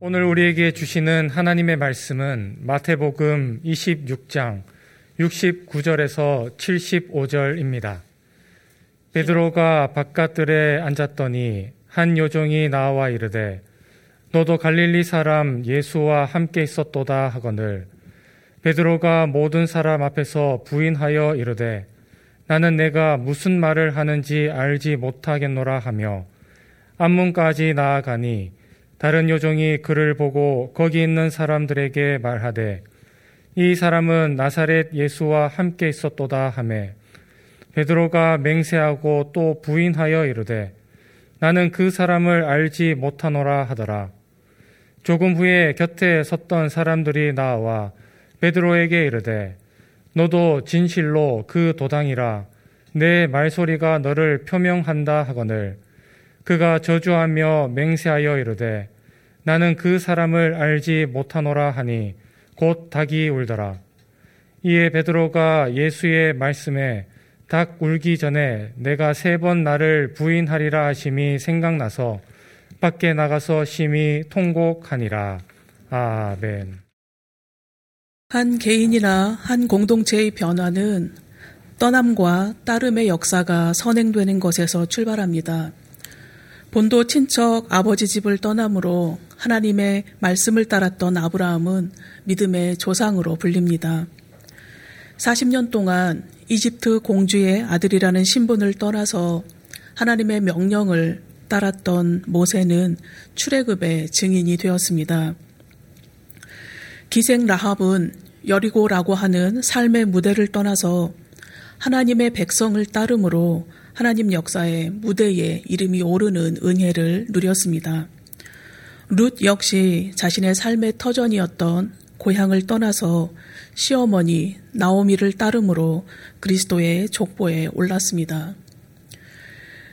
오늘 우리에게 주시는 하나님의 말씀은 마태복음 26장 69절에서 75절입니다. 베드로가 바깥들에 앉았더니 한 요종이 나와 이르되 너도 갈릴리 사람 예수와 함께 있었도다 하거늘 베드로가 모든 사람 앞에서 부인하여 이르되 나는 내가 무슨 말을 하는지 알지 못하겠노라 하며 앞문까지 나아가니 다른 요종이 그를 보고 거기 있는 사람들에게 말하되 이 사람은 나사렛 예수와 함께 있었도다 하매 베드로가 맹세하고 또 부인하여 이르되 나는 그 사람을 알지 못하노라 하더라. 조금 후에 곁에 섰던 사람들이 나와 베드로에게 이르되 너도 진실로 그 도당이라. 내 말소리가 너를 표명한다 하거늘. 그가 저주하며 맹세하여 이르되 나는 그 사람을 알지 못하노라 하니 곧 닭이 울더라. 이에 베드로가 예수의 말씀에 닭 울기 전에 내가 세 번 나를 부인하리라 하심이 생각나서 밖에 나가서 심히 통곡하니라. 아멘. 한 개인이나 한 공동체의 변화는 떠남과 따름의 역사가 선행되는 것에서 출발합니다. 본도 친척 아버지 집을 떠남으로 하나님의 말씀을 따랐던 아브라함은 믿음의 조상으로 불립니다. 40년 동안 이집트 공주의 아들이라는 신분을 떠나서 하나님의 명령을 따랐던 모세는 출애굽의 증인이 되었습니다. 기생 라합은 여리고라고 하는 삶의 무대를 떠나서 하나님의 백성을 따름으로 하나님 역사의 무대에 이름이 오르는 은혜를 누렸습니다. 룻 역시 자신의 삶의 터전이었던 고향을 떠나서 시어머니 나오미를 따름으로 그리스도의 족보에 올랐습니다.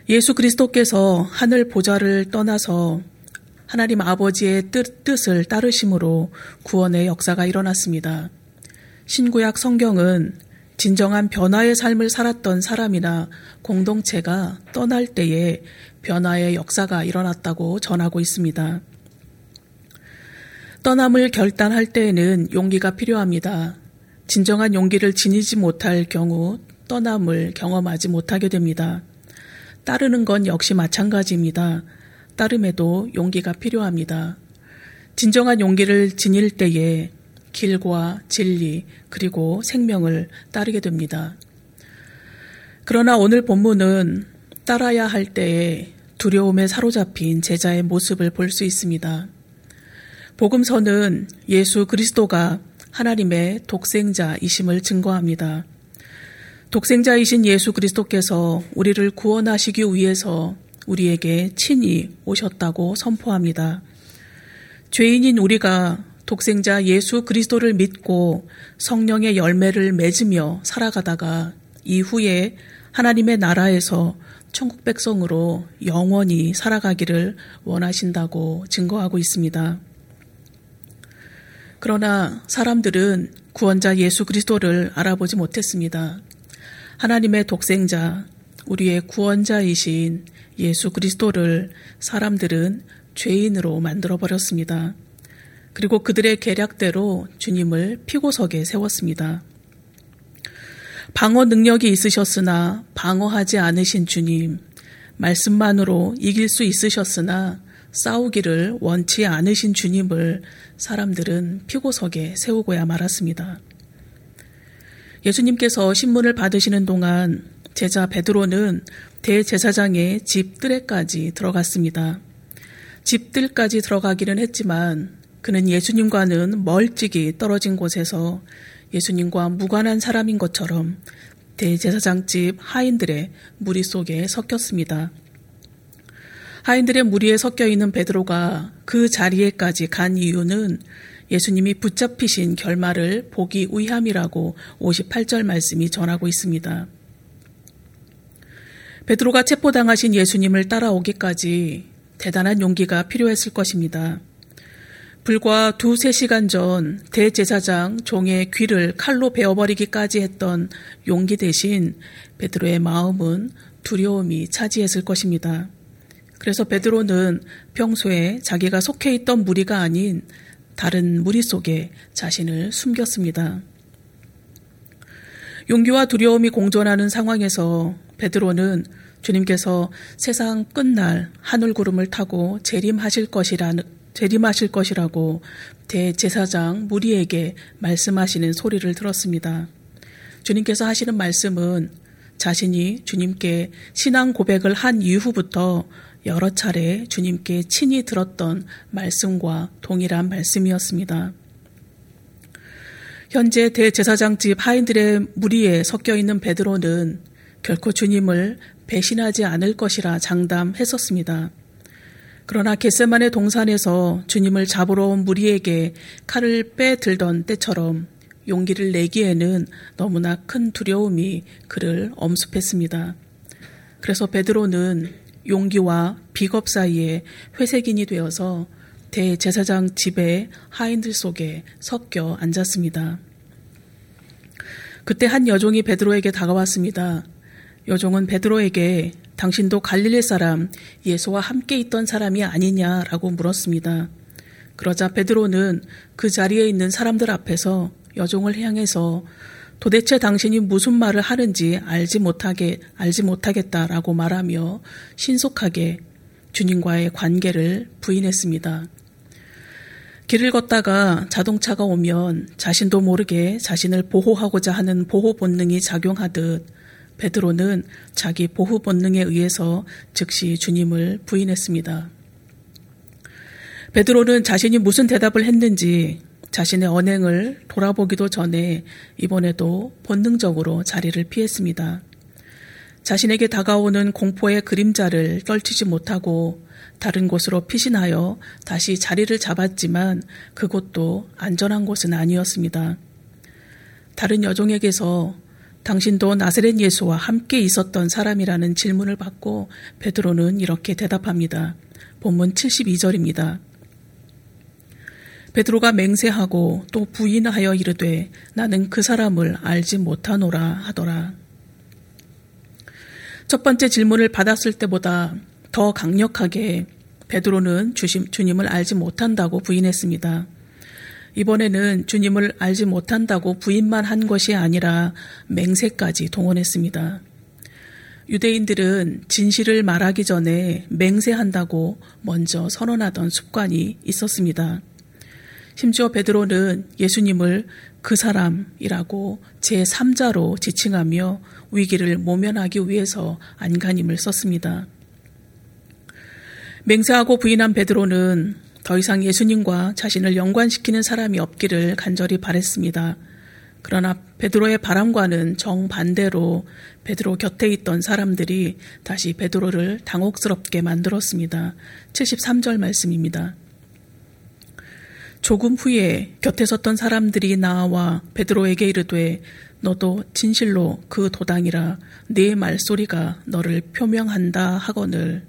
예수 그리스도께서 하늘 보좌를 떠나서 하나님 아버지의 뜻, 뜻을 따르심으로 구원의 역사가 일어났습니다. 신구약 성경은 진정한 변화의 삶을 살았던 사람이나 공동체가 떠날 때에 변화의 역사가 일어났다고 전하고 있습니다. 떠남을 결단할 때에는 용기가 필요합니다. 진정한 용기를 지니지 못할 경우 떠남을 경험하지 못하게 됩니다. 따르는 건 역시 마찬가지입니다. 따름에도 용기가 필요합니다. 진정한 용기를 지닐 때에 길과 진리 그리고 생명을 따르게 됩니다. 그러나 오늘 본문은 따라야 할 때에 두려움에 사로잡힌 제자의 모습을 볼 수 있습니다. 복음서는 예수 그리스도가 하나님의 독생자이심을 증거합니다. 독생자이신 예수 그리스도께서 우리를 구원하시기 위해서 우리에게 친히 오셨다고 선포합니다. 죄인인 우리가 독생자 예수 그리스도를 믿고 성령의 열매를 맺으며 살아가다가 이후에 하나님의 나라에서 천국 백성으로 영원히 살아가기를 원하신다고 증거하고 있습니다. 그러나 사람들은 구원자 예수 그리스도를 알아보지 못했습니다. 하나님의 독생자, 우리의 구원자이신 예수 그리스도를 사람들은 죄인으로 만들어 버렸습니다. 그리고 그들의 계략대로 주님을 피고석에 세웠습니다. 방어 능력이 있으셨으나 방어하지 않으신 주님, 말씀만으로 이길 수 있으셨으나 싸우기를 원치 않으신 주님을 사람들은 피고석에 세우고야 말았습니다. 예수님께서 신문을 받으시는 동안 제자 베드로는 대제사장의 집 뜰에까지 들어갔습니다. 집 뜰까지 들어가기는 했지만 그는 예수님과는 멀찍이 떨어진 곳에서 예수님과 무관한 사람인 것처럼 대제사장 집 하인들의 무리 속에 섞였습니다. 하인들의 무리에 섞여 있는 베드로가 그 자리에까지 간 이유는 예수님이 붙잡히신 결말을 보기 위함이라고 58절 말씀이 전하고 있습니다. 베드로가 체포당하신 예수님을 따라오기까지 대단한 용기가 필요했을 것입니다. 불과 두세 시간 전 대제사장 종의 귀를 칼로 베어버리기까지 했던 용기 대신 베드로의 마음은 두려움이 차지했을 것입니다. 그래서 베드로는 평소에 자기가 속해 있던 무리가 아닌 다른 무리 속에 자신을 숨겼습니다. 용기와 두려움이 공존하는 상황에서 베드로는 주님께서 세상 끝날 하늘 구름을 타고 재림하실 것이라는 재림하실 것이라고 대제사장 무리에게 말씀하시는 소리를 들었습니다. 주님께서 하시는 말씀은 자신이 주님께 신앙 고백을 한 이후부터 여러 차례 주님께 친히 들었던 말씀과 동일한 말씀이었습니다. 현재 대제사장 집 하인들의 무리에 섞여 있는 베드로는 결코 주님을 배신하지 않을 것이라 장담했었습니다. 그러나 겟세만의 동산에서 주님을 잡으러 온 무리에게 칼을 빼들던 때처럼 용기를 내기에는 너무나 큰 두려움이 그를 엄습했습니다. 그래서 베드로는 용기와 비겁 사이에 회색인이 되어서 대제사장 집의 하인들 속에 섞여 앉았습니다. 그때 한 여종이 베드로에게 다가왔습니다. 여종은 베드로에게 당신도 갈릴리 사람 예수와 함께 있던 사람이 아니냐라고 물었습니다. 그러자 베드로는 그 자리에 있는 사람들 앞에서 여종을 향해서 도대체 당신이 무슨 말을 하는지 알지 못하게 알지 못하겠다라고 말하며 신속하게 주님과의 관계를 부인했습니다. 길을 걷다가 자동차가 오면 자신도 모르게 자신을 보호하고자 하는 보호 본능이 작용하듯 베드로는 자기 보호 본능에 의해서 즉시 주님을 부인했습니다. 베드로는 자신이 무슨 대답을 했는지 자신의 언행을 돌아보기도 전에 이번에도 본능적으로 자리를 피했습니다. 자신에게 다가오는 공포의 그림자를 떨치지 못하고 다른 곳으로 피신하여 다시 자리를 잡았지만 그곳도 안전한 곳은 아니었습니다. 다른 여종에게서 당신도 나세렛 예수와 함께 있었던 사람이라는 질문을 받고 베드로는 이렇게 대답합니다. 본문 72절입니다. 베드로가 맹세하고 또 부인하여 이르되 나는 그 사람을 알지 못하노라 하더라. 첫 번째 질문을 받았을 때보다 더 강력하게 베드로는 주심, 주님을 알지 못한다고 부인했습니다. 이번에는 주님을 알지 못한다고 부인만 한 것이 아니라 맹세까지 동원했습니다. 유대인들은 진실을 말하기 전에 맹세한다고 먼저 선언하던 습관이 있었습니다. 심지어 베드로는 예수님을 그 사람이라고 제3자로 지칭하며 위기를 모면하기 위해서 안간힘을 썼습니다. 맹세하고 부인한 베드로는 더 이상 예수님과 자신을 연관시키는 사람이 없기를 간절히 바랬습니다. 그러나 베드로의 바람과는 정반대로 베드로 곁에 있던 사람들이 다시 베드로를 당혹스럽게 만들었습니다. 73절 말씀입니다. 조금 후에 곁에 섰던 사람들이 나와 베드로에게 이르되 너도 진실로 그 도당이라 네 말소리가 너를 표명한다 하거늘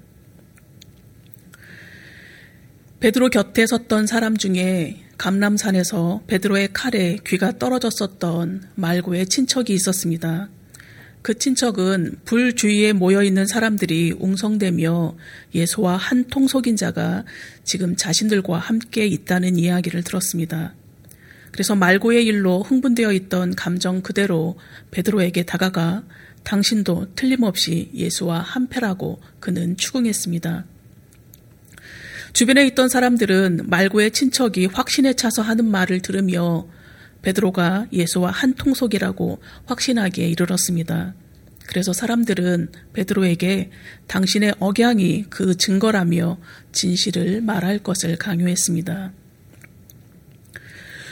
베드로 곁에 섰던 사람 중에 감람산에서 베드로의 칼에 귀가 떨어졌었던 말고의 친척이 있었습니다. 그 친척은 불 주위에 모여 있는 사람들이 웅성대며 예수와 한 통 속인 자가 지금 자신들과 함께 있다는 이야기를 들었습니다. 그래서 말고의 일로 흥분되어 있던 감정 그대로 베드로에게 다가가 당신도 틀림없이 예수와 한패라고 그는 추궁했습니다. 주변에 있던 사람들은 말고의 친척이 확신에 차서 하는 말을 들으며 베드로가 예수와 한 통속이라고 확신하기에 이르렀습니다. 그래서 사람들은 베드로에게 당신의 억양이 그 증거라며 진실을 말할 것을 강요했습니다.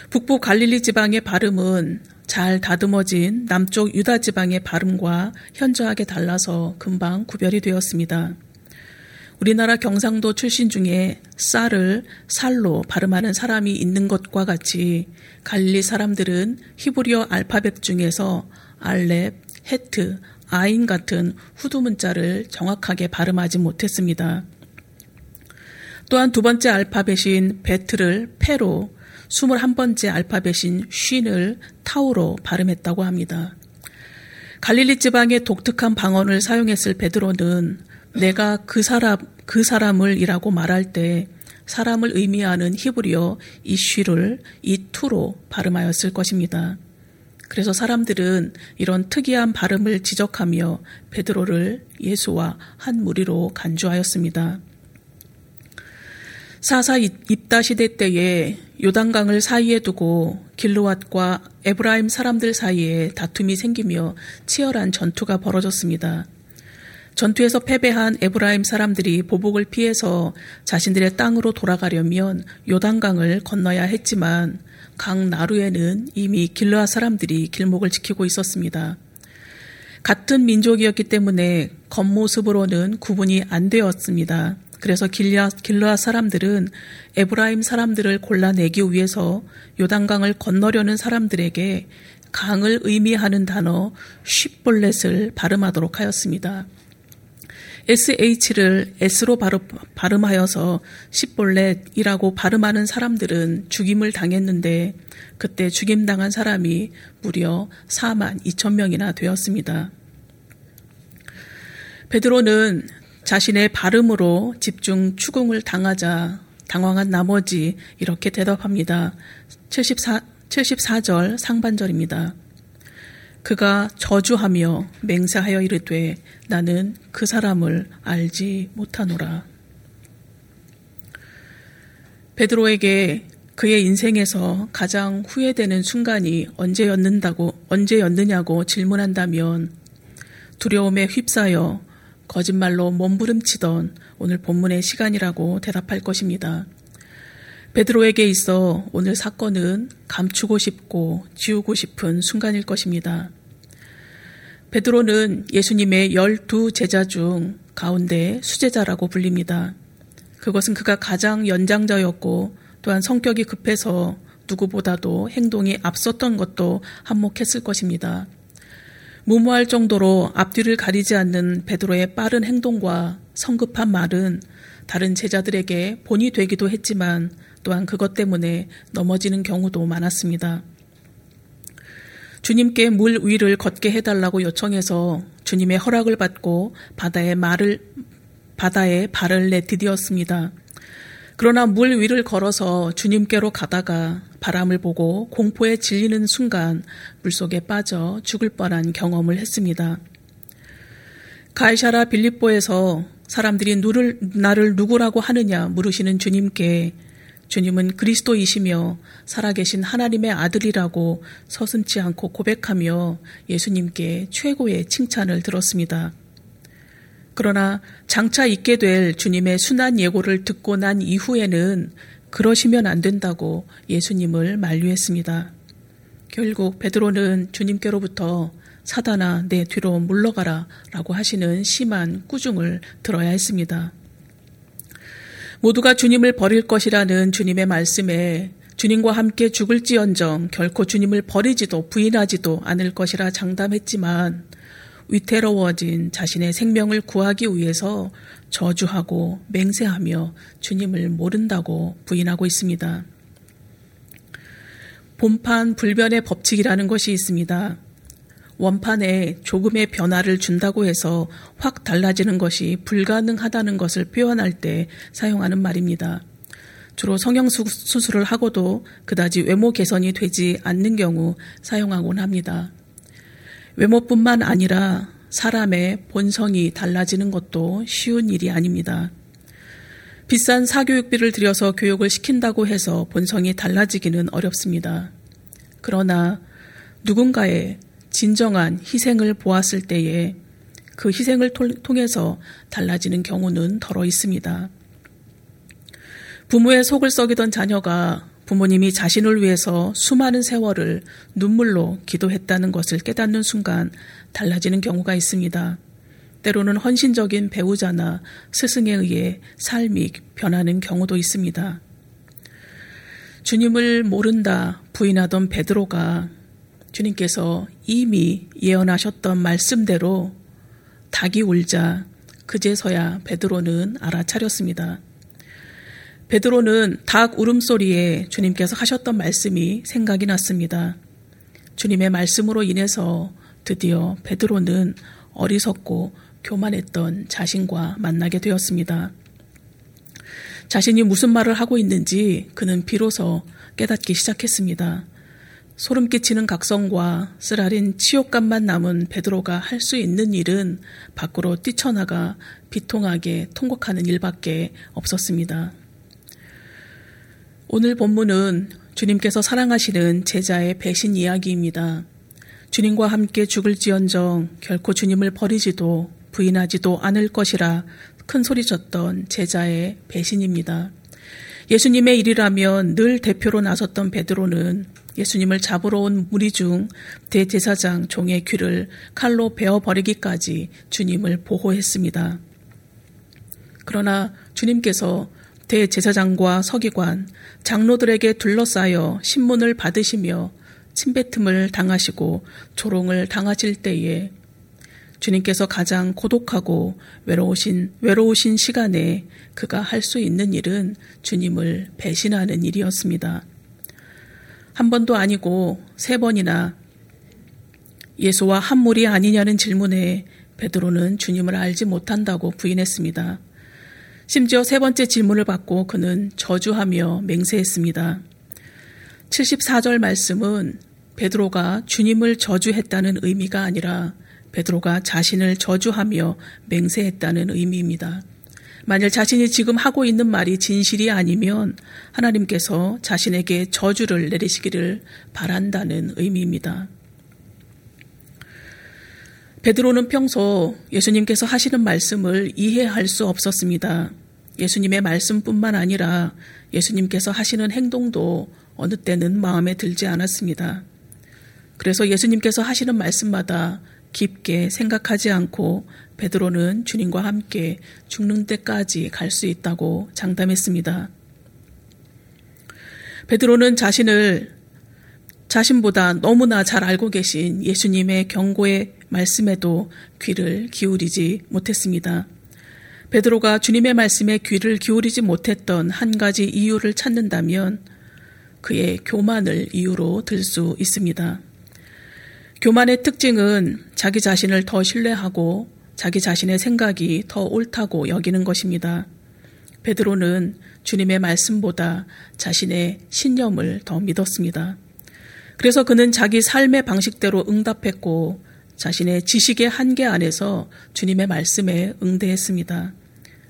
북부 갈릴리 지방의 발음은 잘 다듬어진 남쪽 유다 지방의 발음과 현저하게 달라서 금방 구별이 되었습니다. 우리나라 경상도 출신 중에 쌀을 살로 발음하는 사람이 있는 것과 같이 갈릴리 사람들은 히브리어 알파벳 중에서 알렙, 헤트, 아인 같은 후두 문자를 정확하게 발음하지 못했습니다. 또한 두 번째 알파벳인 베트를 페로, 21번째 알파벳인 쉰을 타우로 발음했다고 합니다. 갈릴리 지방의 독특한 방언을 사용했을 베드로는 내가 그 사람 그 사람을이라고 말할 때 사람을 의미하는 히브리어 이쉬를 이투로 발음하였을 것입니다. 그래서 사람들은 이런 특이한 발음을 지적하며 베드로를 예수와 한 무리로 간주하였습니다. 사사 입다 시대 때에 요단강을 사이에 두고 길르왓과 에브라임 사람들 사이에 다툼이 생기며 치열한 전투가 벌어졌습니다. 전투에서 패배한 에브라임 사람들이 보복을 피해서 자신들의 땅으로 돌아가려면 요단강을 건너야 했지만 강 나루에는 이미 길르아 사람들이 길목을 지키고 있었습니다. 같은 민족이었기 때문에 겉모습으로는 구분이 안 되었습니다. 그래서 길르아 사람들은 에브라임 사람들을 골라내기 위해서 요단강을 건너려는 사람들에게 강을 의미하는 단어 쉽볼렛을 발음하도록 하였습니다. SH를 S로 발음, 하여서 십볼렛이라고 발음하는 사람들은 죽임을 당했는데 그때 죽임당한 사람이 무려 4만 2천 명이나 되었습니다. 베드로는 자신의 발음으로 집중 추궁을 당하자 당황한 나머지 이렇게 대답합니다. 74, 74절 상반절입니다. 그가 저주하며 맹세하여 이르되 나는 그 사람을 알지 못하노라. 베드로에게 그의 인생에서 가장 후회되는 순간이 언제였는다고 언제였느냐고 질문한다면 두려움에 휩싸여 거짓말로 몸부림치던 오늘 본문의 시간이라고 대답할 것입니다. 베드로에게 있어 오늘 사건은 감추고 싶고 지우고 싶은 순간일 것입니다. 베드로는 예수님의 열두 제자 중 가운데 수제자라고 불립니다. 그것은 그가 가장 연장자였고 또한 성격이 급해서 누구보다도 행동이 앞섰던 것도 한몫했을 것입니다. 무모할 정도로 앞뒤를 가리지 않는 베드로의 빠른 행동과 성급한 말은 다른 제자들에게 본이 되기도 했지만 또한 그것 때문에 넘어지는 경우도 많았습니다. 주님께 물 위를 걷게 해달라고 요청해서 주님의 허락을 받고 바다에 말을 바다에 발을 내디디었습니다. 그러나 물 위를 걸어서 주님께로 가다가 바람을 보고 공포에 질리는 순간 물속에 빠져 죽을 뻔한 경험을 했습니다. 가이샤라 빌립보에서 사람들이 누를, 나를 누구라고 하느냐 물으시는 주님께 주님은 그리스도이시며 살아계신 하나님의 아들이라고 서슴지 않고 고백하며 예수님께 최고의 칭찬을 들었습니다. 그러나 장차 있게 될 주님의 순한 예고를 듣고 난 이후에는 그러시면 안 된다고 예수님을 만류했습니다. 결국 베드로는 주님께로부터 사단아 내 뒤로 물러가라 라고 하시는 심한 꾸중을 들어야 했습니다. 모두가 주님을 버릴 것이라는 주님의 말씀에 주님과 함께 죽을지언정 결코 주님을 버리지도 부인하지도 않을 것이라 장담했지만 위태로워진 자신의 생명을 구하기 위해서 저주하고 맹세하며 주님을 모른다고 부인하고 있습니다. 본판 불변의 법칙이라는 것이 있습니다. 원판에 조금의 변화를 준다고 해서 확 달라지는 것이 불가능하다는 것을 표현할 때 사용하는 말입니다. 주로 성형 수술을 하고도 그다지 외모 개선이 되지 않는 경우 사용하곤 합니다. 외모뿐만 아니라 사람의 본성이 달라지는 것도 쉬운 일이 아닙니다. 비싼 사교육비를 들여서 교육을 시킨다고 해서 본성이 달라지기는 어렵습니다. 그러나 누군가의 진정한 희생을 보았을 때에 그 희생을 통해서 달라지는 경우는 덜어 있습니다. 부모의 속을 썩이던 자녀가 부모님이 자신을 위해서 수많은 세월을 눈물로 기도했다는 것을 깨닫는 순간 달라지는 경우가 있습니다. 때로는 헌신적인 배우자나 스승에 의해 삶이 변하는 경우도 있습니다. 주님을 모른다 부인하던 베드로가 주님께서 이미 예언하셨던 말씀대로 닭이 울자 그제서야 베드로는 알아차렸습니다. 베드로는 닭 울음소리에 주님께서 하셨던 말씀이 생각이 났습니다. 주님의 말씀으로 인해서 드디어 베드로는 어리석고 교만했던 자신과 만나게 되었습니다. 자신이 무슨 말을 하고 있는지 그는 비로소 깨닫기 시작했습니다. 소름 끼치는 각성과 쓰라린 치욕감만 남은 베드로가 할 수 있는 일은 밖으로 뛰쳐나가 비통하게 통곡하는 일밖에 없었습니다. 오늘 본문은 주님께서 사랑하시는 제자의 배신 이야기입니다. 주님과 함께 죽을지언정 결코 주님을 버리지도 부인하지도 않을 것이라 큰 소리쳤던 제자의 배신입니다. 예수님의 일이라면 늘 대표로 나섰던 베드로는 예수님을 잡으러 온 무리 중 대제사장 종의 귀를 칼로 베어 버리기까지 주님을 보호했습니다. 그러나 주님께서 대제사장과 서기관, 장로들에게 둘러싸여 신문을 받으시며 침뱉음을 당하시고 조롱을 당하실 때에 주님께서 가장 고독하고 외로우신, 외로우신 시간에 그가 할 수 있는 일은 주님을 배신하는 일이었습니다. 한 번도 아니고 세 번이나 예수와 한물이 아니냐는 질문에 베드로는 주님을 알지 못한다고 부인했습니다. 심지어 세 번째 질문을 받고 그는 저주하며 맹세했습니다. 74절 말씀은 베드로가 주님을 저주했다는 의미가 아니라 베드로가 자신을 저주하며 맹세했다는 의미입니다. 만일 자신이 지금 하고 있는 말이 진실이 아니면 하나님께서 자신에게 저주를 내리시기를 바란다는 의미입니다. 베드로는 평소 예수님께서 하시는 말씀을 이해할 수 없었습니다. 예수님의 말씀뿐만 아니라 예수님께서 하시는 행동도 어느 때는 마음에 들지 않았습니다. 그래서 예수님께서 하시는 말씀마다 깊게 생각하지 않고 베드로는 주님과 함께 죽는 때까지 갈 수 있다고 장담했습니다. 베드로는 자신을 자신보다 너무나 잘 알고 계신 예수님의 경고의 말씀에도 귀를 기울이지 못했습니다. 베드로가 주님의 말씀에 귀를 기울이지 못했던 한 가지 이유를 찾는다면 그의 교만을 이유로 들 수 있습니다. 교만의 특징은 자기 자신을 더 신뢰하고 자기 자신의 생각이 더 옳다고 여기는 것입니다. 베드로는 주님의 말씀보다 자신의 신념을 더 믿었습니다. 그래서 그는 자기 삶의 방식대로 응답했고 자신의 지식의 한계 안에서 주님의 말씀에 응대했습니다.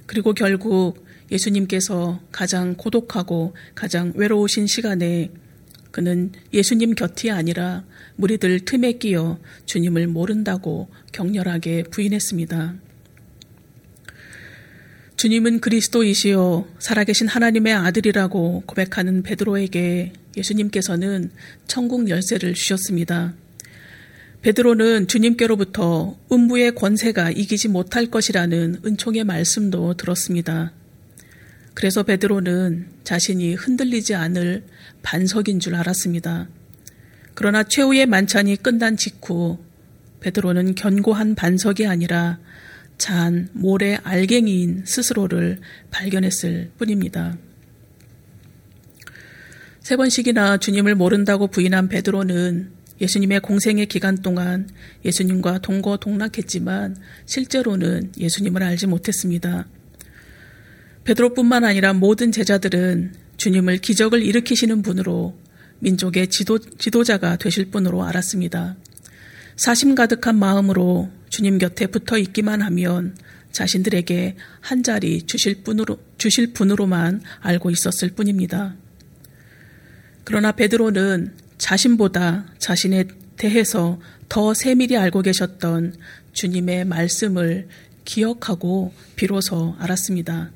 그리고 결국 예수님께서 가장 고독하고 가장 외로우신 시간에 그는 예수님 곁이 아니라 무리들 틈에 끼어 주님을 모른다고 격렬하게 부인했습니다. 주님은 그리스도이시요 살아계신 하나님의 아들이라고 고백하는 베드로에게 예수님께서는 천국 열쇠를 주셨습니다. 베드로는 주님께로부터 음부의 권세가 이기지 못할 것이라는 은총의 말씀도 들었습니다. 그래서 베드로는 자신이 흔들리지 않을 반석인 줄 알았습니다. 그러나 최후의 만찬이 끝난 직후 베드로는 견고한 반석이 아니라 잔 모래 알갱이인 스스로를 발견했을 뿐입니다. 세 번씩이나 주님을 모른다고 부인한 베드로는 예수님의 공생의 기간 동안 예수님과 동거동락했지만 실제로는 예수님을 알지 못했습니다. 베드로뿐만 아니라 모든 제자들은 주님을 기적을 일으키시는 분으로 민족의 지도, 지도자가 되실 분으로 알았습니다. 사심 가득한 마음으로 주님 곁에 붙어 있기만 하면 자신들에게 한 자리 주실 분으로, 주실 분으로만 알고 있었을 뿐입니다. 그러나 베드로는 자신보다 자신에 대해서 더 세밀히 알고 계셨던 주님의 말씀을 기억하고 비로소 알았습니다.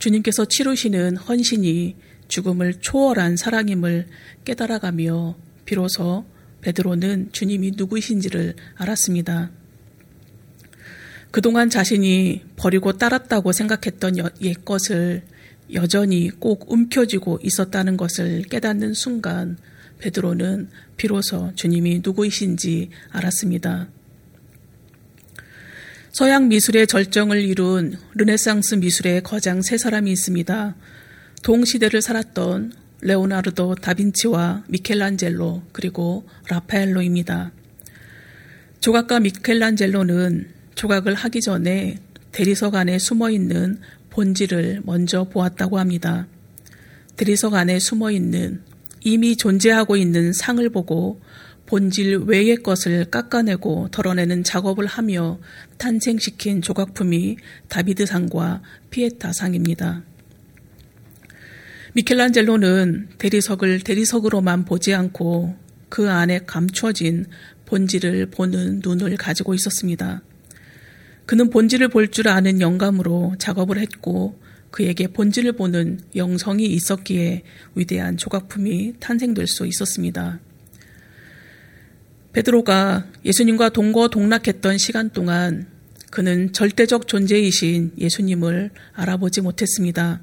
주님께서 치르시는 헌신이 죽음을 초월한 사랑임을 깨달아가며 비로소 베드로는 주님이 누구이신지를 알았습니다. 그동안 자신이 버리고 따랐다고 생각했던 옛 것을 여전히 꼭 움켜쥐고 있었다는 것을 깨닫는 순간 베드로는 비로소 주님이 누구이신지 알았습니다. 서양 미술의 절정을 이룬 르네상스 미술의 거장 세 사람이 있습니다. 동시대를 살았던 레오나르도 다빈치와 미켈란젤로 그리고 라파엘로입니다. 조각가 미켈란젤로는 조각을 하기 전에 대리석 안에 숨어 있는 본질을 먼저 보았다고 합니다. 대리석 안에 숨어 있는 이미 존재하고 있는 상을 보고 본질 외의 것을 깎아내고 덜어내는 작업을 하며 탄생시킨 조각품이 다비드상과 피에타상입니다. 미켈란젤로는 대리석을 대리석으로만 보지 않고 그 안에 감춰진 본질을 보는 눈을 가지고 있었습니다. 그는 본질을 볼 줄 아는 영감으로 작업을 했고 그에게 본질을 보는 영성이 있었기에 위대한 조각품이 탄생될 수 있었습니다. 베드로가 예수님과 동거 동락했던 시간 동안 그는 절대적 존재이신 예수님을 알아보지 못했습니다.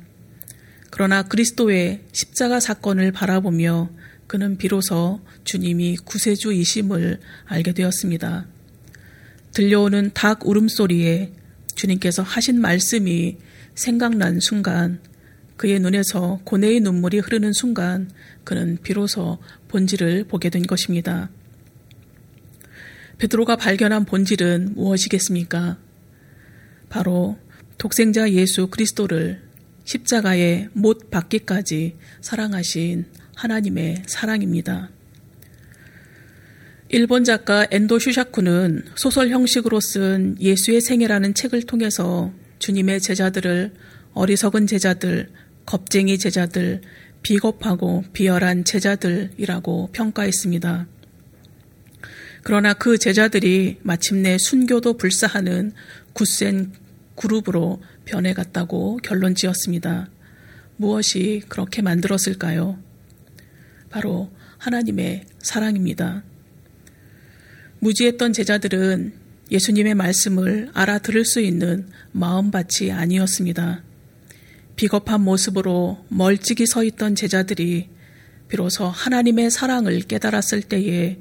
그러나 그리스도의 십자가 사건을 바라보며 그는 비로소 주님이 구세주이심을 알게 되었습니다. 들려오는 닭 울음소리에 주님께서 하신 말씀이 생각난 순간 그의 눈에서 고뇌의 눈물이 흐르는 순간 그는 비로소 본질을 보게 된 것입니다. 베드로가 발견한 본질은 무엇이겠습니까? 바로 독생자 예수 그리스도를 십자가에 못 박기까지 사랑하신 하나님의 사랑입니다. 일본 작가 엔도 슈샤쿠는 소설 형식으로 쓴 예수의 생애라는 책을 통해서 주님의 제자들을 어리석은 제자들, 겁쟁이 제자들, 비겁하고 비열한 제자들이라고 평가했습니다. 그러나 그 제자들이 마침내 순교도 불사하는 굳센 그룹으로 변해갔다고 결론 지었습니다. 무엇이 그렇게 만들었을까요? 바로 하나님의 사랑입니다. 무지했던 제자들은 예수님의 말씀을 알아들을 수 있는 마음밭이 아니었습니다. 비겁한 모습으로 멀찍이 서 있던 제자들이 비로소 하나님의 사랑을 깨달았을 때에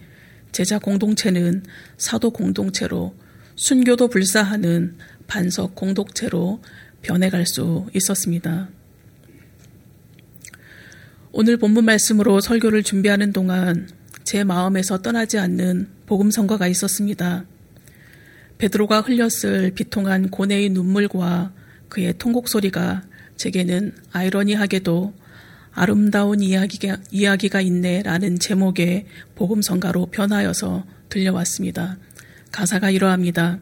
제자 공동체는 사도 공동체로 순교도 불사하는 반석 공동체로 변해갈 수 있었습니다. 오늘 본문 말씀으로 설교를 준비하는 동안 제 마음에서 떠나지 않는 복음 성과가 있었습니다. 베드로가 흘렸을 비통한 고뇌의 눈물과 그의 통곡 소리가 제게는 아이러니하게도 아름다운 이야기가, 이야기가 있네라는 제목의 복음 성가로 변하여서 들려왔습니다. 가사가 이러합니다.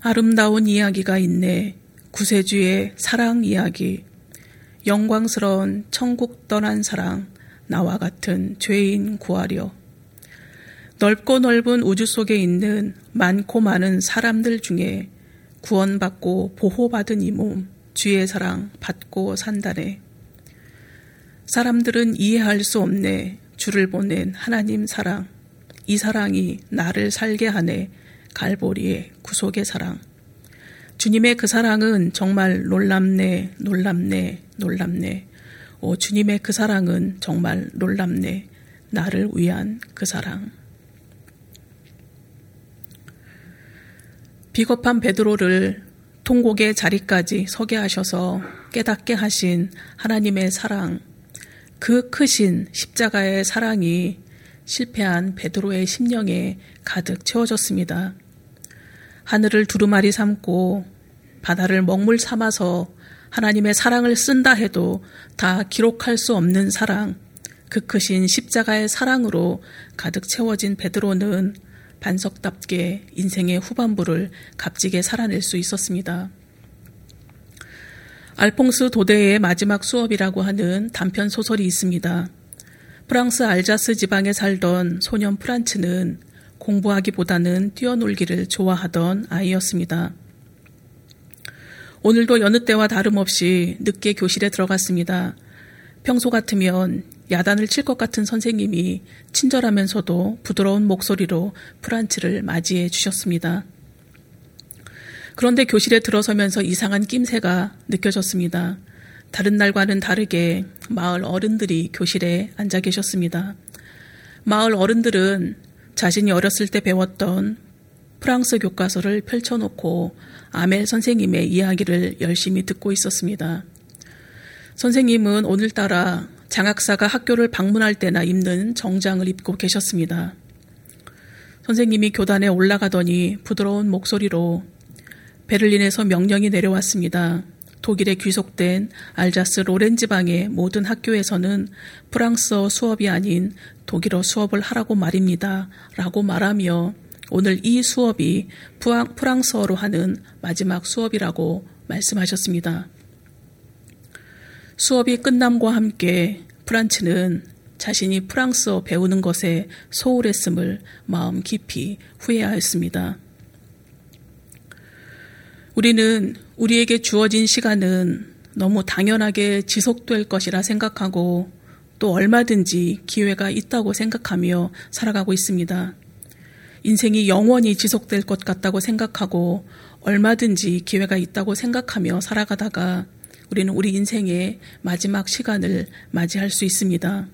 아름다운 이야기가 있네. 구세주의 사랑 이야기. 영광스러운 천국 떠난 사랑. 나와 같은 죄인 구하려. 넓고 넓은 우주 속에 있는 많고 많은 사람들 중에 구원받고 보호받은 이 몸, 주의 사랑 받고 산다네. 사람들은 이해할 수 없네. 주를 보낸 하나님 사랑. 이 사랑이 나를 살게 하네. 갈보리의 구속의 사랑. 주님의 그 사랑은 정말 놀랍네, 놀랍네, 놀랍네. 오, 주님의 그 사랑은 정말 놀랍네. 나를 위한 그 사랑. 비겁한 베드로를 통곡의 자리까지 서게 하셔서 깨닫게 하신 하나님의 사랑, 그 크신 십자가의 사랑이 실패한 베드로의 심령에 가득 채워졌습니다. 하늘을 두루마리 삼고 바다를 먹물 삼아서 하나님의 사랑을 쓴다 해도 다 기록할 수 없는 사랑, 그 크신 십자가의 사랑으로 가득 채워진 베드로는 반석답게 인생의 후반부를 값지게 살아낼 수 있었습니다. 알퐁스 도데의 마지막 수업이라고 하는 단편 소설이 있습니다. 프랑스 알자스 지방에 살던 소년 프란츠는 공부하기보다는 뛰어놀기를 좋아하던 아이였습니다. 오늘도 여느 때와 다름없이 늦게 교실에 들어갔습니다. 평소 같으면 야단을 칠 것 같은 선생님이 친절하면서도 부드러운 목소리로 프란츠를 맞이해 주셨습니다. 그런데 교실에 들어서면서 이상한 낌새가 느껴졌습니다. 다른 날과는 다르게 마을 어른들이 교실에 앉아 계셨습니다. 마을 어른들은 자신이 어렸을 때 배웠던 프랑스 교과서를 펼쳐놓고 아멜 선생님의 이야기를 열심히 듣고 있었습니다. 선생님은 오늘따라 장학사가 학교를 방문할 때나 입는 정장을 입고 계셨습니다. 선생님이 교단에 올라가더니 부드러운 목소리로 베를린에서 명령이 내려왔습니다. 독일에 귀속된 알자스 로렌 지방의 모든 학교에서는 프랑스어 수업이 아닌 독일어 수업을 하라고 말입니다. 라고 말하며 오늘 이 수업이 프랑스어로 하는 마지막 수업이라고 말씀하셨습니다. 수업이 끝남과 함께 프란츠는 자신이 프랑스어 배우는 것에 소홀했음을 마음 깊이 후회하였습니다. 우리는 우리에게 주어진 시간은 너무 당연하게 지속될 것이라 생각하고 또 얼마든지 기회가 있다고 생각하며 살아가고 있습니다. 인생이 영원히 지속될 것 같다고 생각하고 얼마든지 기회가 있다고 생각하며 살아가다가 우리는 우리 인생의 마지막 시간을 맞이할 수 있습니다.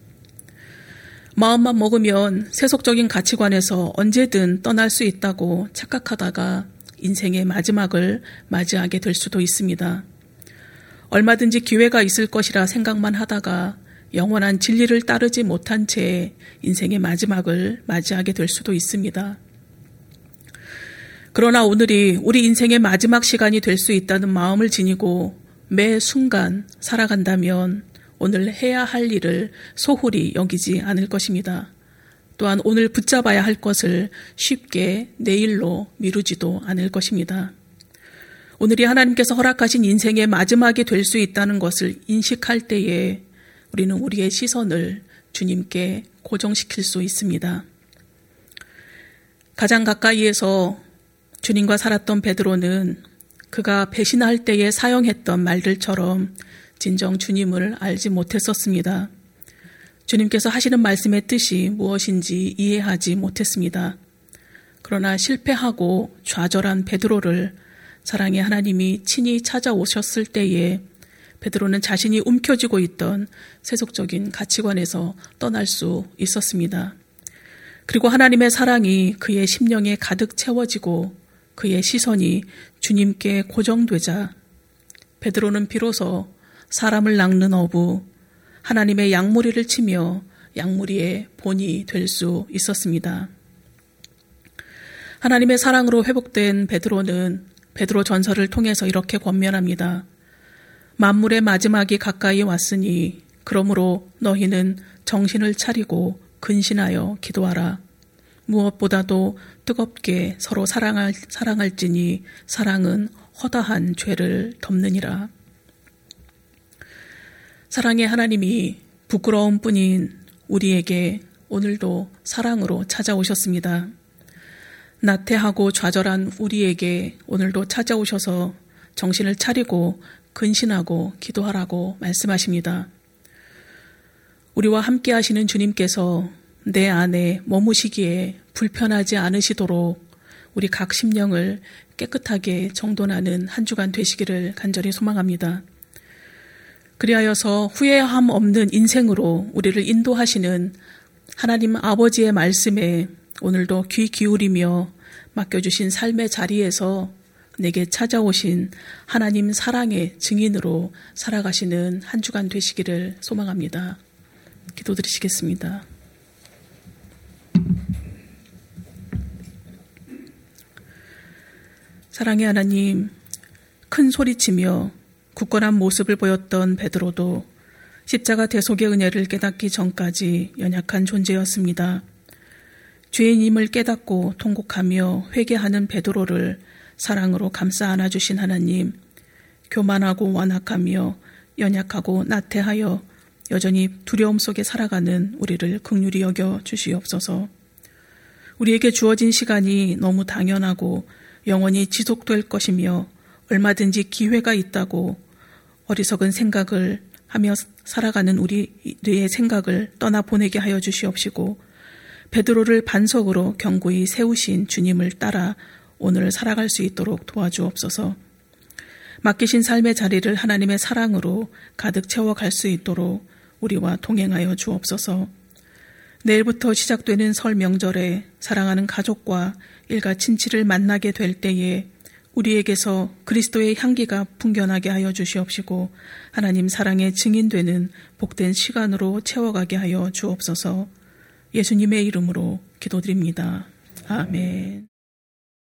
마음만 먹으면 세속적인 가치관에서 언제든 떠날 수 있다고 착각하다가 인생의 마지막을 맞이하게 될 수도 있습니다. 얼마든지 기회가 있을 것이라 생각만 하다가 영원한 진리를 따르지 못한 채 인생의 마지막을 맞이하게 될 수도 있습니다. 그러나 오늘이 우리 인생의 마지막 시간이 될 수 있다는 마음을 지니고 매 순간 살아간다면 오늘 해야 할 일을 소홀히 여기지 않을 것입니다. 또한 오늘 붙잡아야 할 것을 쉽게 내일로 미루지도 않을 것입니다. 오늘이 하나님께서 허락하신 인생의 마지막이 될 수 있다는 것을 인식할 때에 우리는 우리의 시선을 주님께 고정시킬 수 있습니다. 가장 가까이에서 주님과 살았던 베드로는 그가 배신할 때에 사용했던 말들처럼 진정 주님을 알지 못했었습니다. 주님께서 하시는 말씀의 뜻이 무엇인지 이해하지 못했습니다. 그러나 실패하고 좌절한 베드로를 사랑의 하나님이 친히 찾아오셨을 때에 베드로는 자신이 움켜쥐고 있던 세속적인 가치관에서 떠날 수 있었습니다. 그리고 하나님의 사랑이 그의 심령에 가득 채워지고 그의 시선이 주님께 고정되자 베드로는 비로소 사람을 낚는 어부 하나님의 양무리를 치며 양무리의 본이 될 수 있었습니다. 하나님의 사랑으로 회복된 베드로는 베드로 전설을 통해서 이렇게 권면합니다. 만물의 마지막이 가까이 왔으니 그러므로 너희는 정신을 차리고 근신하여 기도하라. 무엇보다도 뜨겁게 서로 사랑할, 사랑할지니 사랑은 허다한 죄를 덮느니라. 사랑의 하나님이 부끄러운 뿐인 우리에게 오늘도 사랑으로 찾아오셨습니다. 나태하고 좌절한 우리에게 오늘도 찾아오셔서 정신을 차리고 근신하고 기도하라고 말씀하십니다. 우리와 함께 하시는 주님께서 내 안에 머무시기에 불편하지 않으시도록 우리 각 심령을 깨끗하게 정돈하는 한 주간 되시기를 간절히 소망합니다. 그리하여서 후회함 없는 인생으로 우리를 인도하시는 하나님 아버지의 말씀에 오늘도 귀 기울이며 맡겨주신 삶의 자리에서 내게 찾아오신 하나님 사랑의 증인으로 살아가시는 한 주간 되시기를 소망합니다. 기도드리시겠습니다. 사랑의 하나님, 큰 소리치며 굳건한 모습을 보였던 베드로도 십자가 대속의 은혜를 깨닫기 전까지 연약한 존재였습니다. 죄인임을 깨닫고 통곡하며 회개하는 베드로를 사랑으로 감싸 안아주신 하나님, 교만하고 완악하며 연약하고 나태하여 여전히 두려움 속에 살아가는 우리를 극률히 여겨 주시옵소서. 우리에게 주어진 시간이 너무 당연하고 영원히 지속될 것이며 얼마든지 기회가 있다고 어리석은 생각을 하며 살아가는 우리의 생각을 떠나 보내게 하여 주시옵시고 베드로를 반석으로 경고히 세우신 주님을 따라 오늘 살아갈 수 있도록 도와주옵소서. 맡기신 삶의 자리를 하나님의 사랑으로 가득 채워갈 수 있도록 우리와 동행하여 주옵소서. 내일부터 시작되는 설 명절에 사랑하는 가족과 일가 친치를 만나게 될 때에 우리에게서 그리스도의 향기가 풍겨나게 하여 주시옵시고 하나님 사랑의 증인되는 복된 시간으로 채워가게 하여 주옵소서 예수님의 이름으로 기도드립니다. 아멘.